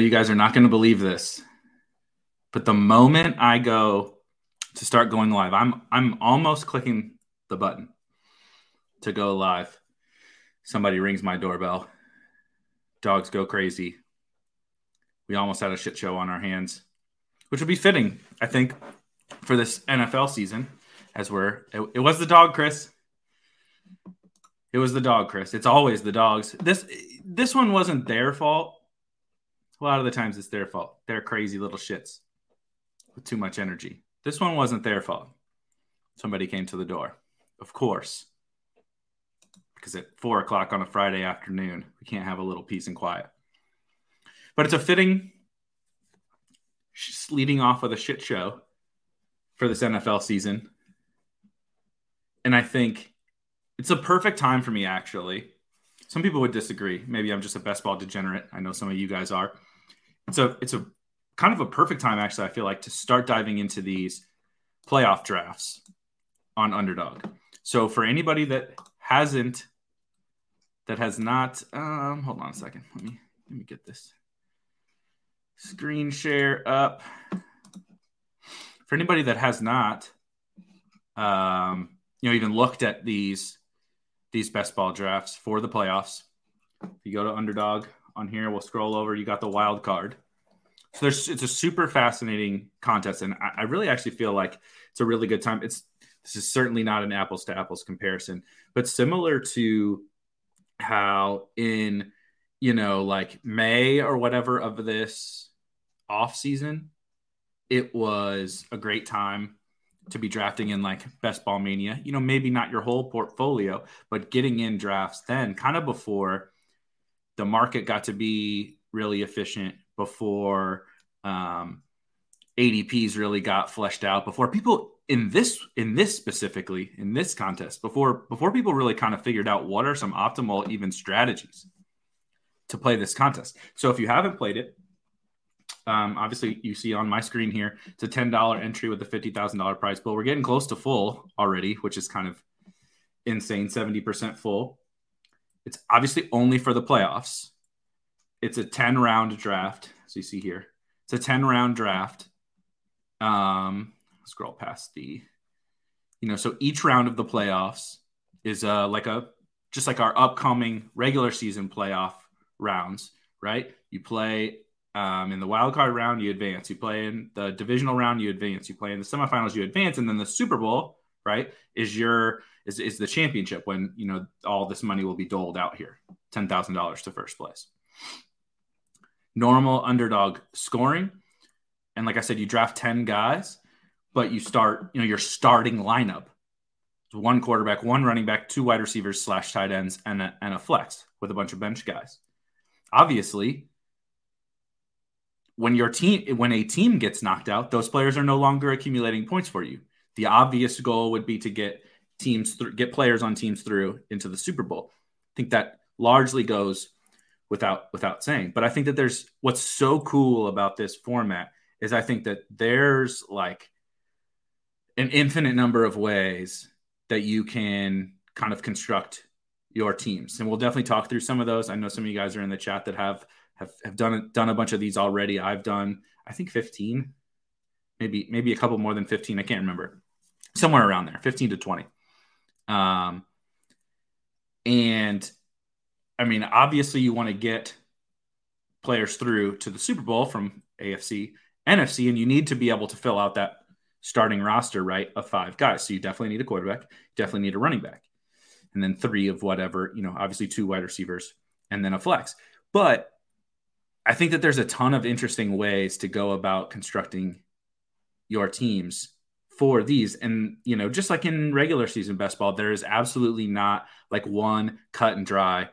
You guys are not going to believe this, but the moment I go to start going live, I'm I'm almost clicking the button to go live. Somebody rings my doorbell. Dogs go crazy. We almost had a shit show on our hands, which would be fitting, I think, for this NFL season. As we're, it, it was the dog, Chris. It was the dog, Chris. It's always the dogs. This this one wasn't their fault a lot of the times it's their fault. They're crazy little shits with too much energy. This one wasn't their fault. Somebody came to the door, of course, because at four o'clock on a Friday afternoon, we can't have a little peace and quiet. But it's a fitting leading off with a shit show for this NFL season. And I think it's a perfect time for me, actually. Some people would disagree. Maybe I'm just a best ball degenerate. I know some of you guys are a it's a kind of a perfect time actually. I feel like to start diving into these playoff drafts on underdog. So for anybody that hasn't that has not um hold on a second. Let me let me get this screen share up. For anybody that has not um you know even looked at these these best ball drafts for the playoffs. If you go to underdog on here. We'll scroll over. You got the wild card. So there's it's a super fascinating contest, and I, I really actually feel like it's a really good time. It's this is certainly not an apples to apples comparison, but similar to how in you know like May or whatever of this off season, it was a great time to be drafting in like best ball mania. You know, maybe not your whole portfolio, but getting in drafts then kind of before the market got to be really efficient before um, ADPs really got fleshed out before people in this in this specifically in this contest before before people really kind of figured out what are some optimal even strategies to play this contest. So if you haven't played it, um, obviously you see on my screen here it's a ten dollar entry with a fifty thousand dollar prize pool. We're getting close to full already, which is kind of insane, seventy percent full. It's obviously only for the playoffs. It's a 10 round draft. So you see here, it's a 10 round draft. Um, scroll past the, you know, so each round of the playoffs is uh, like a, just like our upcoming regular season playoff rounds, right? You play um, in the wild card round, you advance. You play in the divisional round, you advance. You play in the semifinals, you advance, and then the Super Bowl, right, is your is, is the championship when you know all this money will be doled out here $10,000 to first place. Normal underdog scoring. And like I said, you draft 10 guys, but you start, you know, your starting lineup. One quarterback, one running back, two wide receivers slash tight ends, and a, and a flex with a bunch of bench guys. Obviously, when your team when a team gets knocked out, those players are no longer accumulating points for you. The obvious goal would be to get teams th- get players on teams through into the Super Bowl. I think that largely goes without without saying. But I think that there's what's so cool about this format is I think that there's like an infinite number of ways that you can kind of construct your teams. And we'll definitely talk through some of those. I know some of you guys are in the chat that have have, have done done a bunch of these already. I've done I think 15, maybe maybe a couple more than 15. I can't remember. Somewhere around there, 15 to 20. Um, and I mean, obviously, you want to get players through to the Super Bowl from AFC, NFC, and you need to be able to fill out that starting roster, right, of five guys. So you definitely need a quarterback, definitely need a running back, and then three of whatever, you know, obviously two wide receivers and then a flex. But I think that there's a ton of interesting ways to go about constructing your teams for these. And, you know, just like in regular season best ball, there is absolutely not like one cut and dry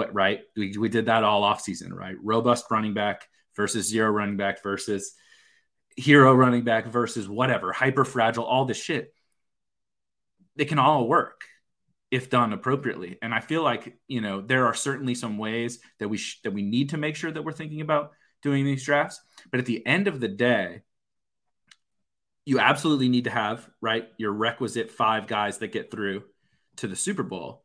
what right. We, we did that all off season, right? Robust running back versus zero running back versus hero running back versus whatever, hyper fragile, all this shit. They can all work if done appropriately. And I feel like, you know, there are certainly some ways that we sh- that we need to make sure that we're thinking about doing these drafts, but at the end of the day, you absolutely need to have, right, your requisite 5 guys that get through to the Super Bowl.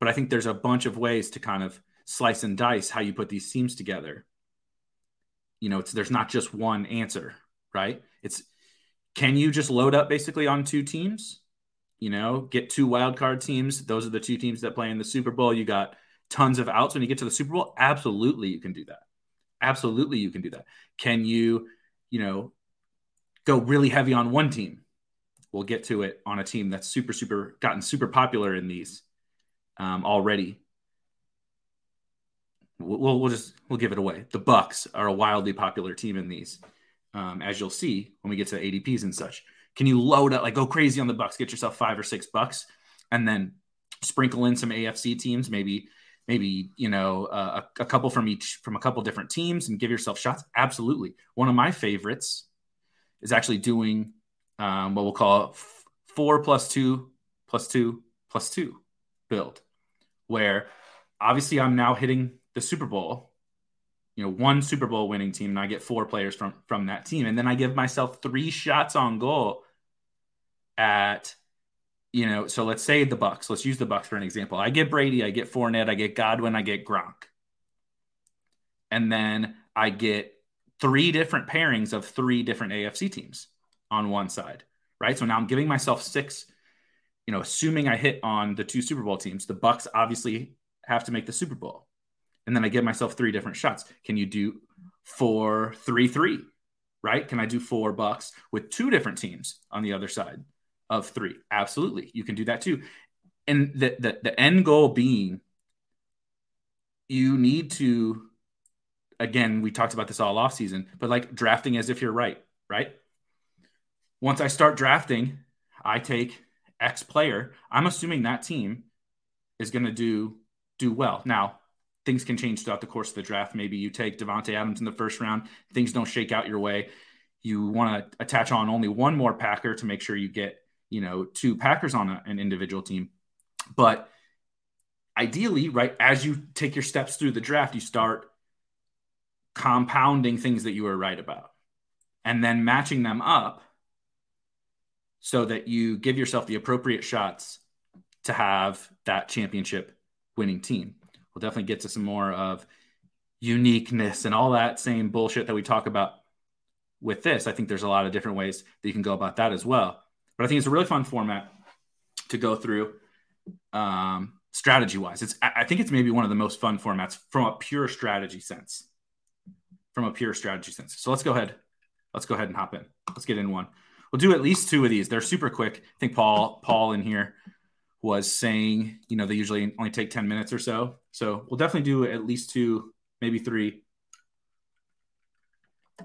But I think there's a bunch of ways to kind of slice and dice how you put these teams together. You know, it's there's not just one answer, right? It's can you just load up basically on two teams? You know, get two wild card teams. Those are the two teams that play in the Super Bowl. You got tons of outs when you get to the Super Bowl. Absolutely, you can do that. Absolutely, you can do that. Can you, you know, go really heavy on one team? We'll get to it on a team that's super, super gotten super popular in these um, already. We'll, we'll just we'll give it away. The Bucks are a wildly popular team in these um, as you'll see when we get to ADPs and such. Can you load up, like go crazy on the Bucks, get yourself five or six bucks, and then sprinkle in some AFC teams, maybe maybe you know uh, a, a, couple from each from a couple different teams, and give yourself shots. Absolutely, one of my favorites is actually doing um, what we'll call four plus two plus two plus two build, where obviously I'm now hitting the Super Bowl you know one Super Bowl winning team, and I get four players from from that team, and then I give myself three shots on goal at you know. So let's say the Bucks. Let's use the Bucks for an example. I get Brady, I get Fournette, I get Godwin, I get Gronk, and then I get three different pairings of three different AFC teams on one side, right? So now I'm giving myself six. You know, assuming I hit on the two Super Bowl teams, the Bucks obviously have to make the Super Bowl and then I give myself three different shots. Can you do four, three, three? Right? Can I do four bucks with two different teams on the other side of three? Absolutely. You can do that too. And the, the, the end goal being you need to, again, we talked about this all off season, but like drafting as if you're right, right? Once I start drafting, I take X player. I'm assuming that team is going to do do well. Now, things can change throughout the course of the draft. Maybe you take Davante Adams in the first round, things don't shake out your way. You want to attach on only one more Packer to make sure you get, you know, two Packers on a, an individual team. But ideally, right, as you take your steps through the draft, you start compounding things that you were right about and then matching them up so that you give yourself the appropriate shots to have that championship winning team we'll definitely get to some more of uniqueness and all that same bullshit that we talk about with this. I think there's a lot of different ways that you can go about that as well. But I think it's a really fun format to go through um, strategy wise. It's I think it's maybe one of the most fun formats from a pure strategy sense. From a pure strategy sense. So let's go ahead. Let's go ahead and hop in. Let's get in one. We'll do at least two of these. They're super quick. I think Paul Paul in here was saying, you know, they usually only take 10 minutes or so. So we'll definitely do at least two, maybe three.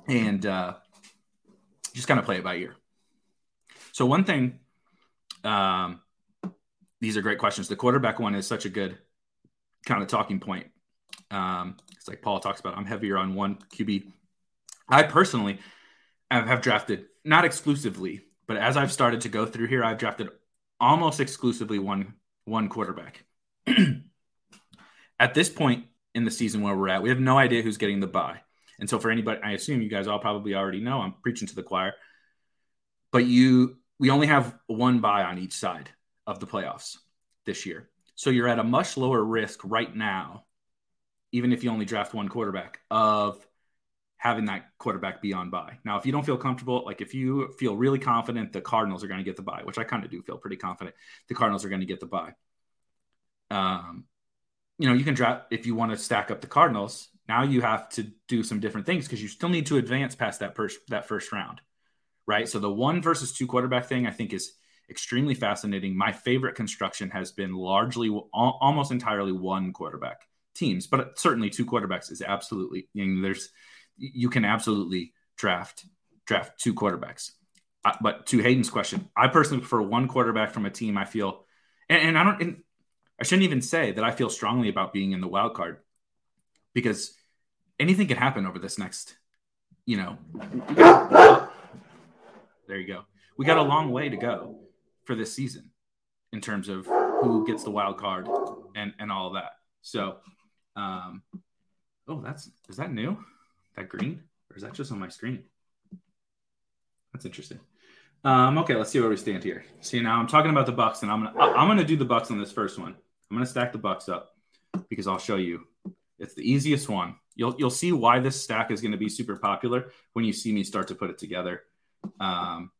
And uh, just kind of play it by ear. So, one thing, um, these are great questions. The quarterback one is such a good kind of talking point. Um, it's like Paul talks about, I'm heavier on one QB. I personally have drafted, not exclusively, but as I've started to go through here, I've drafted almost exclusively one one quarterback. at this point in the season where we're at, we have no idea who's getting the bye. And so for anybody, I assume you guys all probably already know, I'm preaching to the choir. But you we only have one bye on each side of the playoffs this year. So you're at a much lower risk right now, even if you only draft one quarterback, of having that quarterback be on bye. Now, if you don't feel comfortable, like if you feel really confident the Cardinals are going to get the bye, which I kind of do feel pretty confident the Cardinals are going to get the bye. Um, you know, you can draft if you want to stack up the Cardinals, Now you have to do some different things because you still need to advance past that first that first round, right? So the one versus two quarterback thing I think is extremely fascinating. My favorite construction has been largely almost entirely one quarterback teams, but certainly two quarterbacks is absolutely. You know, there's you can absolutely draft draft two quarterbacks. Uh, but to Hayden's question, I personally prefer one quarterback from a team. I feel, and, and I don't. And I shouldn't even say that I feel strongly about being in the wild card because anything can happen over this next. You know, there you go. We got a long way to go for this season in terms of who gets the wild card and and all that. So um, oh, that's is that new? That green, or is that just on my screen? That's interesting. Um, okay, let's see where we stand here. See now I'm talking about the Bucks, and I'm gonna I'm gonna do the Bucks on this first one. I'm gonna stack the Bucks up because I'll show you. It's the easiest one. You'll you'll see why this stack is to be super popular when you see me start to put it together. Um,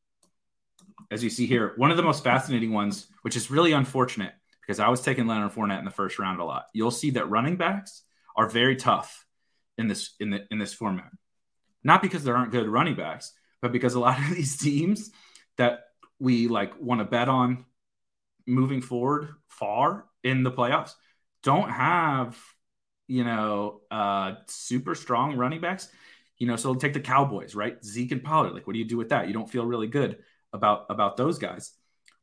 as you see here, one of the most fascinating ones, which is really unfortunate, because I was taking Leonard Fournette in the first round a lot. You'll see that running backs are very tough in this in the in this format. Not because there aren't good running backs, but because a lot of these teams that we like want to bet on moving forward far in the playoffs don't have you know uh super strong running backs you know so take the cowboys right zeke and pollard like what do you do with that you don't feel really good about about those guys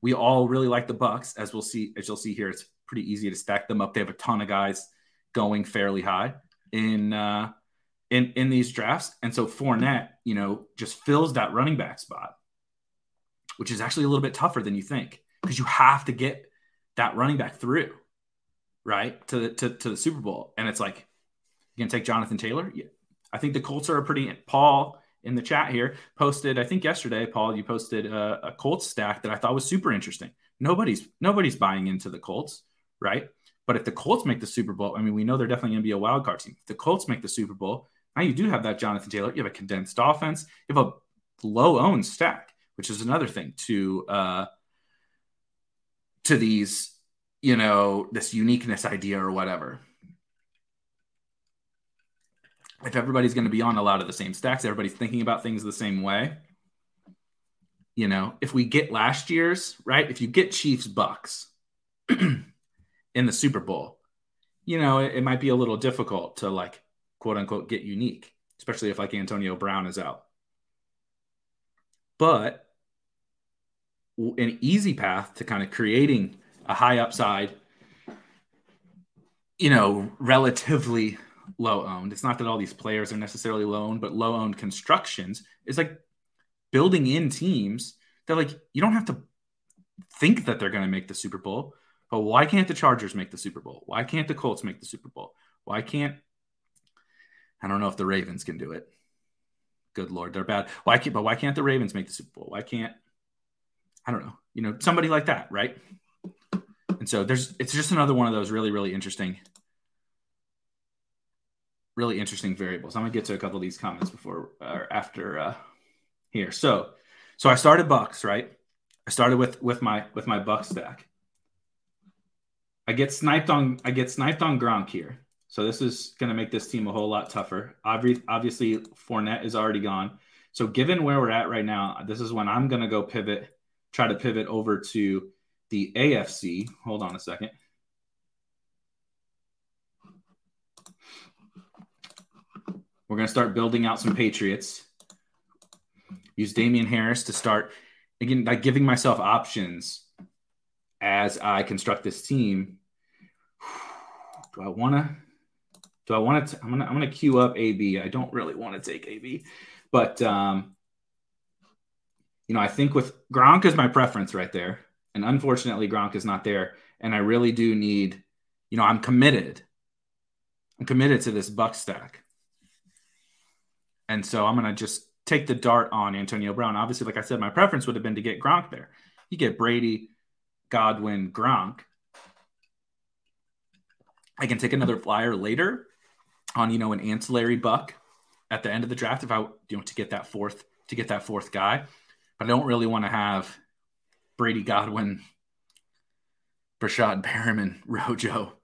we all really like the Bucks, as we'll see, as you'll see here. It's pretty easy to stack them up. They have a ton of guys going fairly high in uh, in in these drafts, and so Fournette, you know, just fills that running back spot, which is actually a little bit tougher than you think because you have to get that running back through, right, to to to the Super Bowl, and it's like you can take Jonathan Taylor. Yeah. I think the Colts are a pretty Paul in the chat here posted i think yesterday paul you posted a, a colts stack that i thought was super interesting nobody's nobody's buying into the colts right but if the colts make the super bowl i mean we know they're definitely going to be a wild card team if the colts make the super bowl now you do have that jonathan taylor you have a condensed offense you have a low owned stack which is another thing to uh to these you know this uniqueness idea or whatever if everybody's going to be on a lot of the same stacks, everybody's thinking about things the same way. You know, if we get last year's, right? If you get Chiefs Bucks in the Super Bowl, you know, it, it might be a little difficult to like quote unquote get unique, especially if like Antonio Brown is out. But an easy path to kind of creating a high upside, you know, relatively low owned. It's not that all these players are necessarily low owned, but low owned constructions is like building in teams that like you don't have to think that they're going to make the Super Bowl. But why can't the Chargers make the Super Bowl? Why can't the Colts make the Super Bowl? Why can't I don't know if the Ravens can do it. Good lord, they're bad. Why can't but why can't the Ravens make the Super Bowl? Why can't I don't know, you know, somebody like that, right? And so there's it's just another one of those really, really interesting really interesting variables. I'm gonna get to a couple of these comments before or after uh, here. So, so I started Bucks, right? I started with with my with my Buck stack. I get sniped on I get sniped on Gronk here. So this is going to make this team a whole lot tougher. Obviously, Fournette is already gone. So given where we're at right now, this is when I'm going to go pivot, try to pivot over to the AFC. Hold on a second. We're going to start building out some Patriots. Use Damien Harris to start again, like giving myself options as I construct this team. Do I want to? Do I want to? I'm gonna I'm gonna queue up AB. I don't really want to take AB, but um, you know I think with Gronk is my preference right there, and unfortunately Gronk is not there, and I really do need. You know I'm committed. I'm committed to this buck stack. And so I'm to just take the dart on Antonio Brown. Obviously, like I said, my preference would have been to get Gronk there. You get Brady, Godwin, Gronk. I can take another flyer later on, you know, an ancillary buck at the end of the draft if I, you know, to get that fourth, to get that fourth guy. But I don't really want to have Brady, Godwin, Breshad, Perriman, Rojo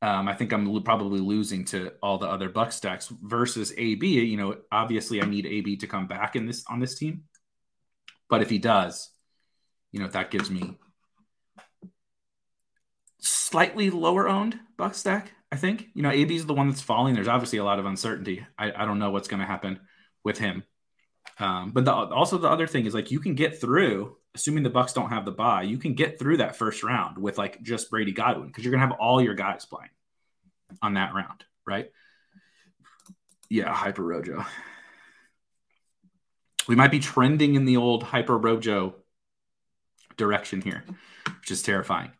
Um, I think I'm lo- probably losing to all the other Buck stacks versus AB. You know, obviously I need AB to come back in this on this team, but if he does, you know that gives me slightly lower owned Buck stack. I think you know AB is the one that's falling. There's obviously a lot of uncertainty. I, I don't know what's going to happen with him. Um, but the, also the other thing is like you can get through, assuming the Bucks don't have the bye, you can get through that first round with like just Brady Godwin because you're gonna have all your guys playing on that round, right? Yeah, Hyper Rojo. We might be trending in the old Hyper Rojo direction here, which is terrifying.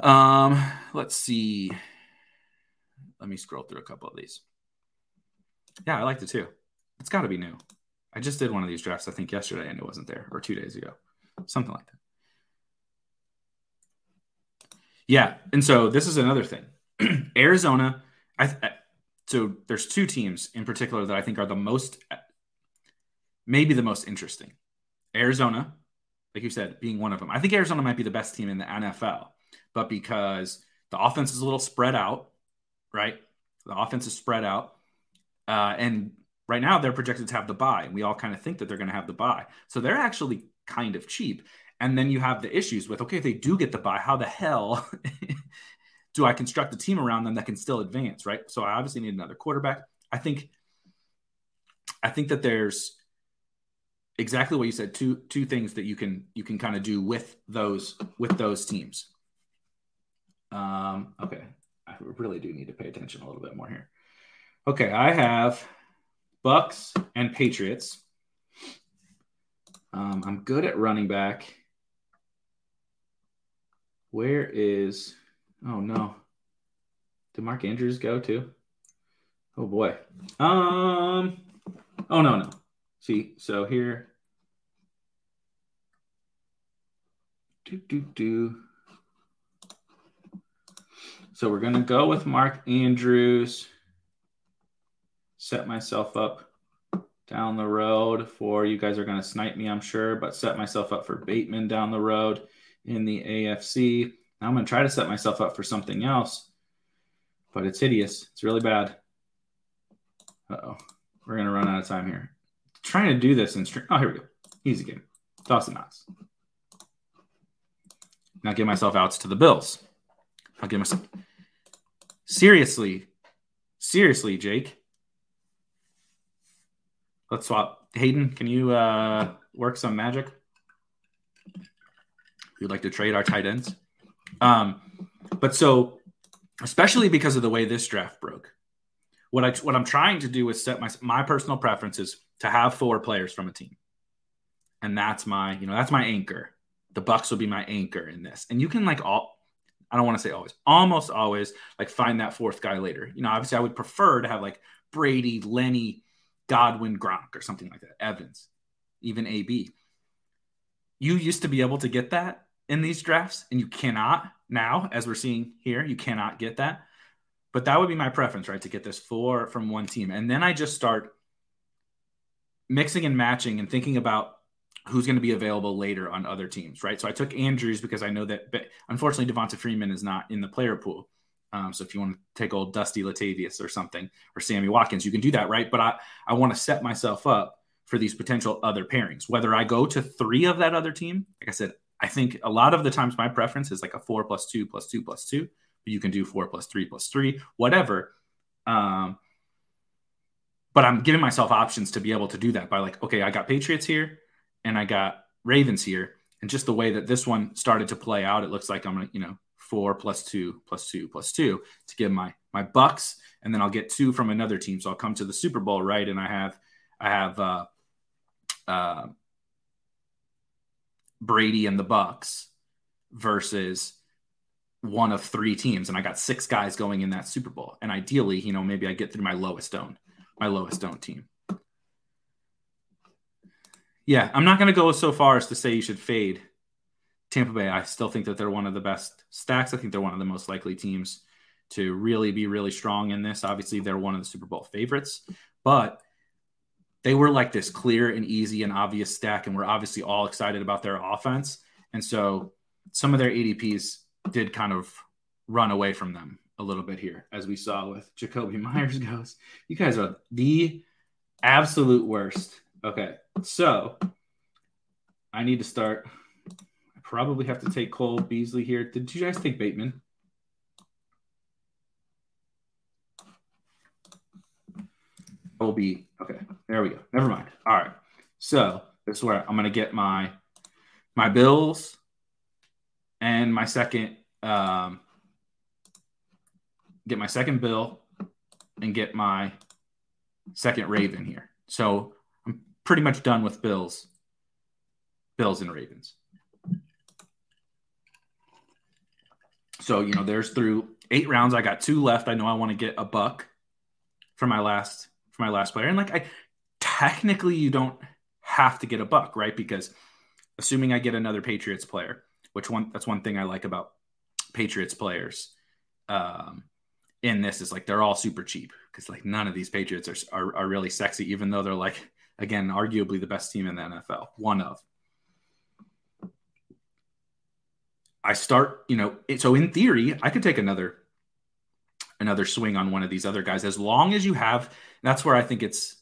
Um, let's see. Let me scroll through a couple of these. Yeah, I liked it too. It's got to be new. I just did one of these drafts, I think, yesterday, and it wasn't there, or two days ago, something like that. Yeah, and so this is another thing. Arizona, I, I, so there's two teams in particular that I think are the most, maybe the most interesting. Arizona, like you said, being one of them. I think Arizona might be the best team in the NFL, but because the offense is a little spread out, right? The offense is spread out, uh, and right now they're projected to have the bye. And we all kind of think that they're going to have the bye. So they're actually kind of cheap. And then you have the issues with okay, if they do get the bye, how the hell do I construct a team around them that can still advance, right? So I obviously need another quarterback. I think I think that there's exactly what you said two two things that you can you can kind of do with those with those teams. Um okay. I really do need to pay attention a little bit more here. Okay, I have Bucks and Patriots. Um, I'm good at running back. Where is? Oh no. Did Mark Andrews go too? Oh boy. Um. Oh no no. See, so here. Do do do. So we're gonna go with Mark Andrews set myself up down the road for you guys are going to snipe me, I'm sure, but set myself up for Bateman down the road in the AFC. Now I'm going to try to set myself up for something else, but it's hideous. It's really bad. Uh oh. We're going to run out of time here. Trying to do this in string. Oh, here we go. Easy game. Dawson Knox. Now get myself outs to the Bills. I'll get myself. Seriously, seriously, Jake. Let's swap. Hayden, can you uh, work some magic? We'd like to trade our tight ends. Um, but so, especially because of the way this draft broke, what I what I'm trying to do is set my my personal preferences to have four players from a team, and that's my you know that's my anchor. The Bucks will be my anchor in this, and you can like all. I don't want to say always, almost always like find that fourth guy later. You know, obviously I would prefer to have like Brady, Lenny, Godwin, Gronk, or something like that. Evans, even AB. You used to be able to get that in these drafts, and you cannot now, as we're seeing here. You cannot get that. But that would be my preference, right? To get this four from one team. And then I just start mixing and matching and thinking about who's going to be available later on other teams, right? So I took Andrews because I know that, but unfortunately, Devonta Freeman is not in the player pool. Um, so if you want to take old Dusty Latavius or something or Sammy Watkins, you can do that, right? But I, I want to set myself up for these potential other pairings. Whether I go to three of that other team, like I said, I think a lot of the times my preference is like a four plus two plus two plus two, but you can do four plus three plus three, whatever. Um, but I'm giving myself options to be able to do that by like, okay, I got Patriots here and I got Ravens here. And just the way that this one started to play out, it looks like I'm gonna, you know, four plus two plus two plus two to get my my bucks, and then I'll get two from another team. So I'll come to the Super Bowl, right? And I have I have uh, uh, Brady and the Bucks versus one of three teams, and I got six guys going in that Super Bowl. And ideally, you know, maybe I get through my lowest own, my lowest own team. Yeah, I'm not going to go so far as to say you should fade Tampa Bay, I still think that they're one of the best stacks. I think they're one of the most likely teams to really be really strong in this. Obviously, they're one of the Super Bowl favorites, but they were like this clear and easy and obvious stack, and we're obviously all excited about their offense. And so some of their ADPs did kind of run away from them a little bit here, as we saw with Jakobi Myers goes. You guys are the absolute worst. Okay, so I need to start. I probably have to take Cole Beasley here. Did you guys take Bateman? Cole B. Okay, there we go. Never mind. All right. So this is where I'm gonna get my my Bills and my second um, get my second bill and get my second Raven here. So pretty much done with Bills, Bills and Ravens. So you know, there's through eight rounds. I got two left. I know I want to get a buck for my last for my last player, and like I technically you don't have to get a buck, right? Because assuming I get another Patriots player, which one that's one thing I like about Patriots players um, in this is like they're all super cheap because like none of these Patriots are, are, are really sexy, even though they're like again arguably the best team in the NFL, one of. I start, you know, so in theory, I could take another another swing on one of these other guys as long as you have. That's where I think it's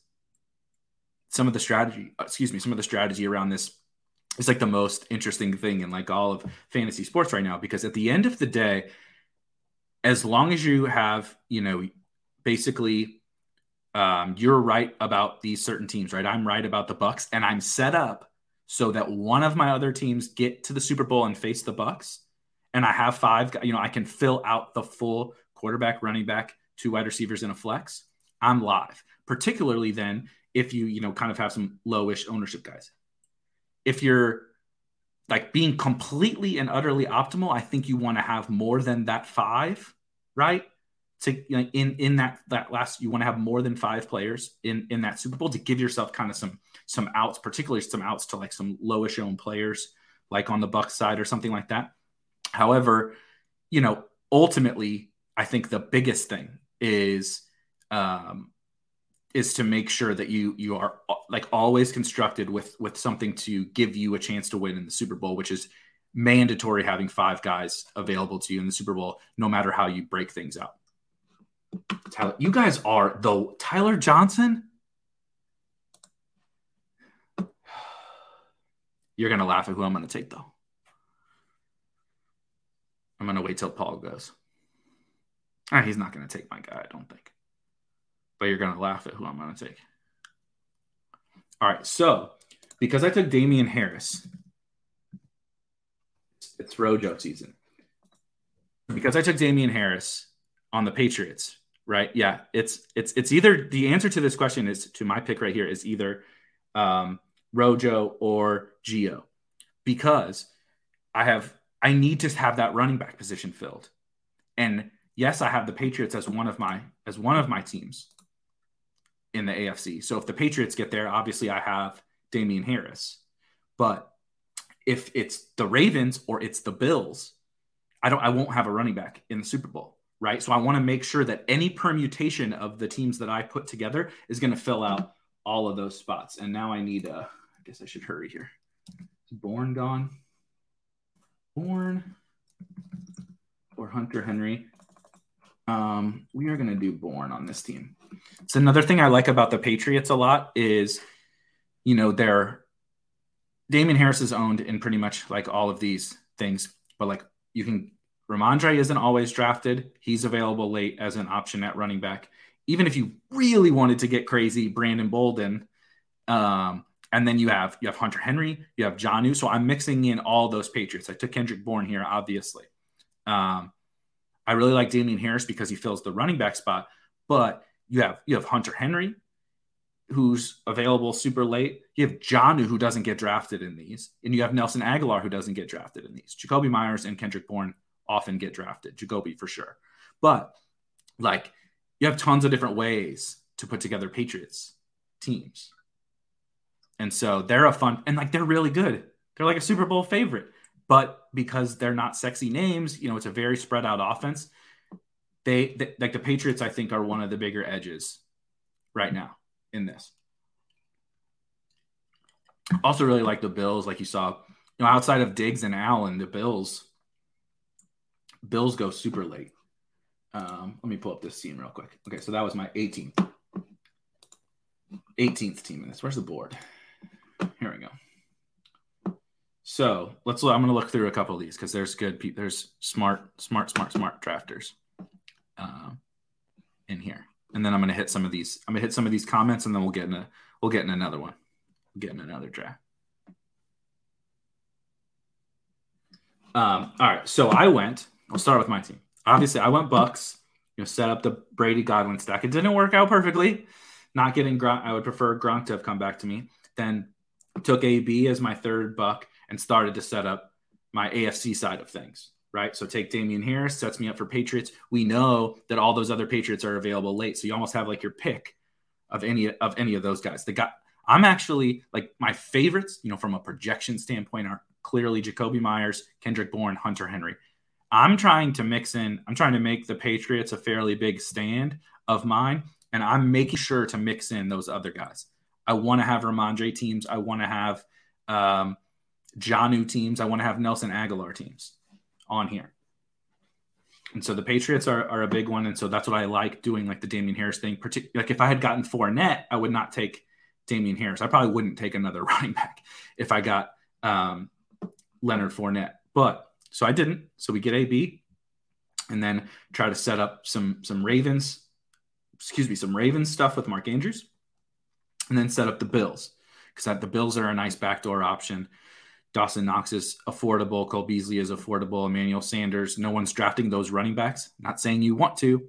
some of the strategy. Excuse me, some of the strategy around this is like the most interesting thing in like all of fantasy sports right now because at the end of the day as long as you have you know basically um, you're right about these certain teams right? I'm right about the bucks and i'm set up so that one of my other teams get to the super bowl and face the bucks and i have five you know i can fill out the full quarterback running back two wide receivers in a flex. I'm live particularly then if you you know kind of have some lowish ownership guys. If you're like being completely and utterly optimal, I think you want to have more than that five, right? To you know, in in that that last, you want to have more than five players in in that Super Bowl to give yourself kind of some some outs, particularly some outs to like some lowish owned players, like on the Buck side or something like that. However, you know, ultimately, I think the biggest thing is um, is to make sure that you you are like always constructed with with something to give you a chance to win in the Super Bowl, which is mandatory having five guys available to you in the Super Bowl, no matter how you break things out. Tyler, you guys are the Tyler Johnson. You're gonna laugh at who I'm gonna take though. I'm gonna wait till Paul goes. Ah, he's not gonna take my guy, I don't think but you're to laugh at who I'm to take. All right. So, because I took Damien Harris, it's Rojo season. Because I took Damien Harris on the Patriots, right? Yeah, it's it's it's either the answer to this question is to my pick right here is either um, Rojo or Gio, because I have I need to have that running back position filled, and yes, I have the Patriots as one of my as one of my teams, in the AFC. So if the Patriots get there, obviously I have Damien Harris. But if it's the Ravens or it's the Bills, I don't I won't have a running back in the Super Bowl, right? So I want to make sure that any permutation of the teams that I put together is going to fill out all of those spots. And now I need uh I guess I should hurry here. Bourne gone? Bourne or Hunter Henry. Um, we are going to do Bourne on this team. It's another thing I like about the Patriots a lot is, you know, they're Damien Harris is owned in pretty much like all of these things, but like you can Rhamondre isn't always drafted. He's available late as an option at running back. Even if you really wanted to get crazy, Brandon Bolden, um, and then you have you have Hunter Henry, you have Jonnu. So I'm mixing in all those Patriots. I took Kendrick Bourne here, obviously. Um, I really like Damien Harris because he fills the running back spot, but you have you have Hunter Henry, who's available super late. You have Jonnu, who doesn't get drafted in these, and you have Nelson Agholor who doesn't get drafted in these. Jakobi Myers and Kendrick Bourne often get drafted. Jakobi for sure, but like you have tons of different ways to put together Patriots teams, and so they're a fun and like they're really good. They're like a Super Bowl favorite, but because they're not sexy names, you know, it's a very spread out offense they, they like the Patriots, I think, are one of the bigger edges right now in this. Also, really like the Bills, like you saw, you know, outside of Diggs and Allen, the Bills, Bills go super late. Um, let me pull up this team real quick. Okay, so that was my 18th. 18th team in this. Where's the board? Here we go. So let's. I'm going to look through a couple of these because there's good. Pe- there's smart, smart, smart, smart drafters um, in here, and then I'm going to hit some of these. I'm going to hit some of these comments, and then we'll get in a. We'll get in another one. We'll get in another draft. Um, all right. So I went. I'll start with my team. Obviously, I went Bucks. You know, set up the Brady Godwin stack. It didn't work out perfectly. Not getting Gronk. I would prefer Gronk to have come back to me. Then took AB as my third buck and started to set up my AFC side of things. Right. So take Damien Harris, sets me up for Patriots. We know that all those other Patriots are available late. So you almost have like your pick of any of any of those guys. The guy I'm actually like my favorites, you know, from a projection standpoint are clearly Jakobi Myers, Kendrick Bourne, Hunter Henry. I'm trying to mix in, I'm trying to make the Patriots a fairly big stand of mine, and I'm making sure to mix in those other guys. I want to have Rhamondre teams. I want to have um, Jonnu teams. I want to have Nelson Agholor teams on here. And so the Patriots are, are a big one. And so that's what I like doing, like the Damien Harris thing. Partic- like if I had gotten Fournette, I would not take Damien Harris. I probably wouldn't take another running back if I got um, Leonard Fournette. But so I didn't. So we get AB and then try to set up some some Ravens, excuse me, some Ravens stuff with Mark Andrews, and then set up the Bills because the Bills are a nice backdoor option. Dawson Knox is affordable. Cole Beasley is affordable. Emmanuel Sanders. No one's drafting those running backs. Not saying you want to,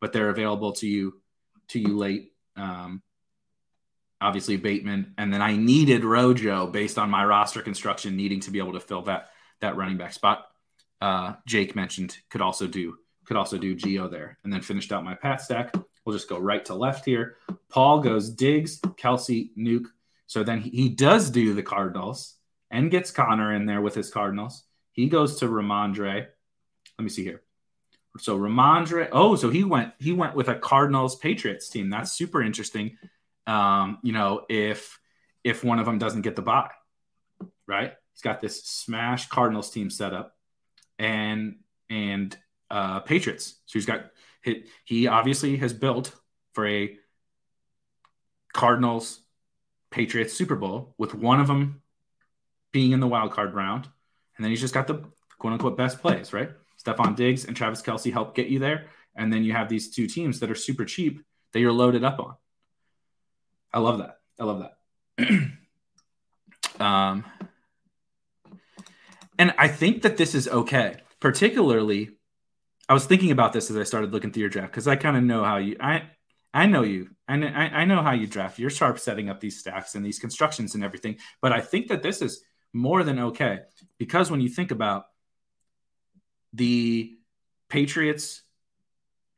but they're available to you to you late. Um, obviously Bateman, and then I needed Rojo based on my roster construction, needing to be able to fill that that running back spot. Uh, Jake mentioned could also do could also do Gio there, and then finished out my Pat stack. We'll just go right to left here. Paul goes Diggs, Kelce, Nuke. So then he, he does do the Cardinals and gets Conner in there with his Cardinals. He goes to Rhamondre. Let me see here. So Rhamondre. Oh, so he went he went with a Cardinals Patriots team. That's super interesting. Um, you know, if if one of them doesn't get the bye, right? Got this smash Cardinals team set up, and and uh, Patriots. So he's got he, he obviously has built for a Cardinals Patriots Super Bowl with one of them being in the wild card round, and then he's just got the quote unquote best plays, right? Stefon Diggs and Travis Kelce help get you there, and then you have these two teams that are super cheap that you're loaded up on. I love that. I love that. um, and I think that this is okay. Particularly, I was thinking about this as I started looking through your draft because I kind of know how you. I I know you. I, I know how you draft. You're sharp setting up these stacks and these constructions and everything. But I think that this is more than okay because when you think about the Patriots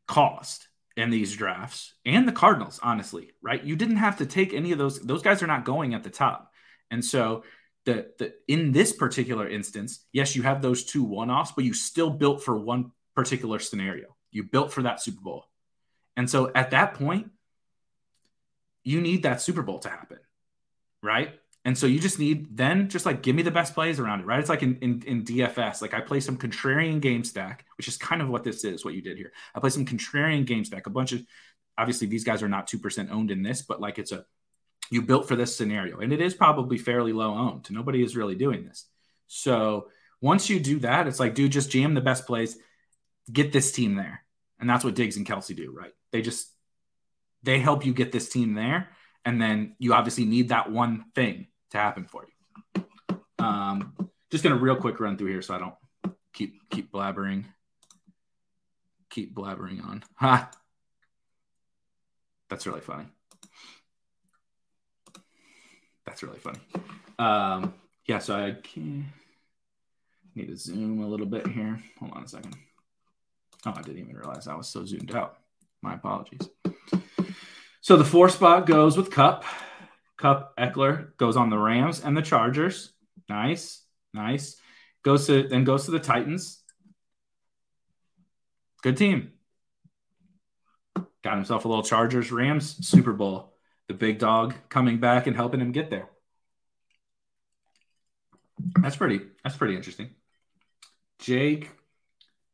cost in these drafts and the Cardinals, honestly, right? You didn't have to take any of those. Those guys are not going at the top. And so the, the in this particular instance, yes, you have those two one-offs, but you still built for one particular scenario. You built for that Super Bowl. And so at that point, you need that Super Bowl to happen. Right. And so you just need then just like give me the best plays around it, right? It's like in, in, in, DFS, like I play some contrarian game stack, which is kind of what this is, what you did here. I play some contrarian game stack, a bunch of obviously these guys are not 2% owned in this, but like it's a you built for this scenario. And it is probably fairly low owned. Nobody is really doing this. So once you do that, it's like, dude, just jam the best plays, get this team there. And that's what Diggs and Kelce do, right? They just they help you get this team there. And then you obviously need that one thing to happen for you. Um, just gonna real quick run through here so I don't keep keep blabbering, keep blabbering on. Ha! That's really funny. That's really funny. Um, yeah, so I need to zoom a little bit here. Hold on a second. Oh, I didn't even realize I was so zoomed out. My apologies. So the four spot goes with Kupp. Kupp Ekeler goes on the Rams and the Chargers. Nice, nice. Goes to then goes to the Titans. Good team. Got himself a little Chargers Rams Super Bowl. The big dog coming back and helping him get there. That's pretty. That's pretty interesting. Jake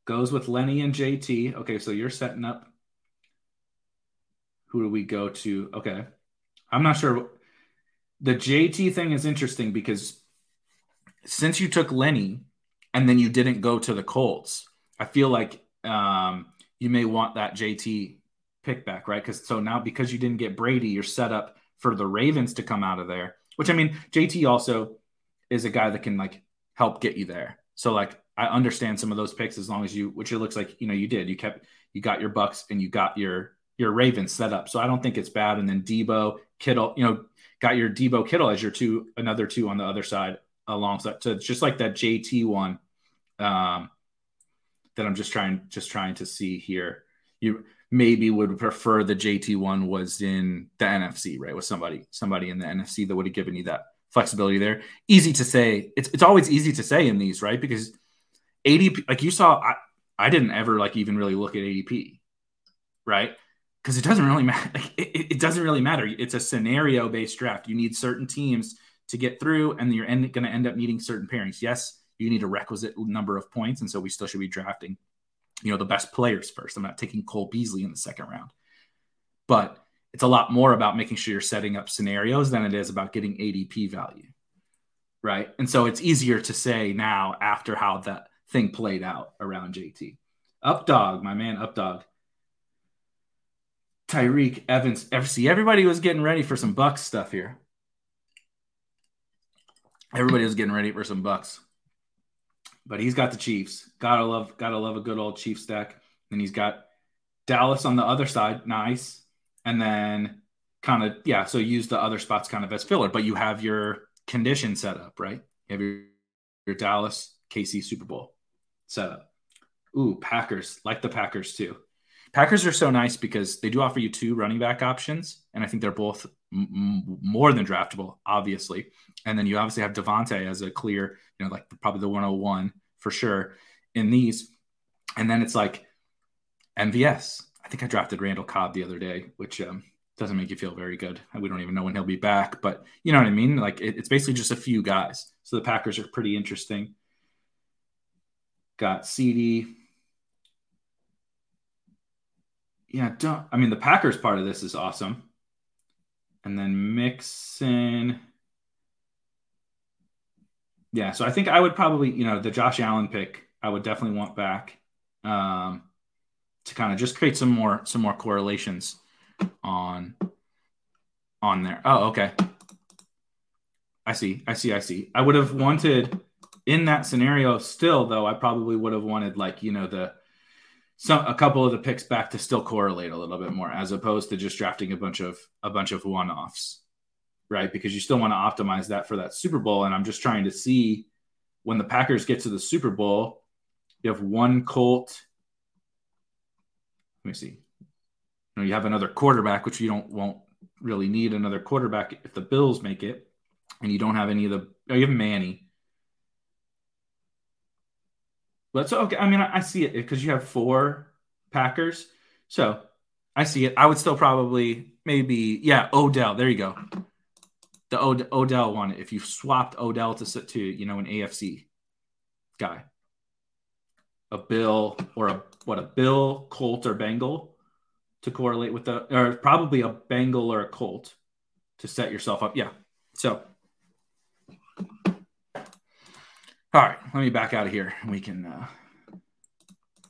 goes with Lenny and JT. Okay, so you're setting up. Who do we go to? Okay. I'm not sure. The JT thing is interesting because since you took Lenny and then you didn't go to the Colts, I feel like um, you may want that JT pick back, right? Because so now because you didn't get Brady, you're set up for the Ravens to come out of there. Which I mean, JT also is a guy that can like help get you there. So like I understand some of those picks as long as you, which it looks like you know you did. You kept you got your Bucks and you got your your Ravens set up. So I don't think it's bad. And then Deebo Kittle, you know, got your Deebo Kittle as your two another two on the other side alongside. So it's just like that JT one um, that I'm just trying just trying to see here. You maybe would prefer the JT one was in the NFC, right? With somebody somebody in the NFC that would have given you that flexibility there. Easy to say. It's it's always easy to say in these, right? Because ADP, like you saw, I, I didn't ever like even really look at ADP, right? Because it doesn't really matter. Like, it, it, doesn't really matter. It's a scenario based draft. You need certain teams to get through, and you're going to end up needing certain pairings. Yes, you need a requisite number of points, and so we still should be drafting, you know, the best players first. I'm not taking Cole Beasley in the second round, but it's a lot more about making sure you're setting up scenarios than it is about getting ADP value, right? And so it's easier to say now after how that thing played out around JT. Up dog, my man, up dog. Tyreek Evans, FC. Everybody was getting ready for some Bucks stuff here. Everybody was getting ready for some Bucks. But he's got the Chiefs. Gotta love, gotta love a good old Chief stack. Then he's got Dallas on the other side, nice. And then kind of, yeah, so use the other spots kind of as filler, but you have your condition set up, right? You have your, your Dallas KC Super Bowl setup. Ooh, Packers like the Packers too. Packers are so nice because they do offer you two running back options, and I think they're both more than draftable, obviously. And then you obviously have Davante as a clear, you know, like probably the 101 for sure in these. And then it's like MVS. I think I drafted Randall Cobb the other day, which um, doesn't make you feel very good. We don't even know when he'll be back, but you know what I mean? Like it, it's basically just a few guys. So the Packers are pretty interesting. Got CD. Yeah, don't. I mean, the Packers part of this is awesome. And then Mixon. Yeah, so I think I would probably, you know, the Josh Allen pick, I would definitely want back um, to kind of just create some more some more correlations on on there. Oh, okay. I see. I see. I see. I would have wanted in that scenario, still though, I probably would have wanted like you know the some a couple of the picks back to still correlate a little bit more, as opposed to just drafting a bunch of a bunch of one offs, right? Because you still want to optimize that for that Super Bowl, and I'm just trying to see when the Packers get to the Super Bowl, you have one Colt. Let me see. You, know, you have another quarterback, which you don't won't really need another quarterback if the Bills make it, and you don't have any of the. Oh, you have Manny. So okay, I mean, I, see it because you have four Packers, so I see it. I would still probably maybe yeah Odell. There you go. The Od- Odell one. If you swapped Odell to sit to you know an AFC guy, a Bill or a what a Bill Colt or Bengal to correlate with the or probably a Bengal or a Colt to set yourself up. Yeah. So All right, let me back out of here. And we can. Uh,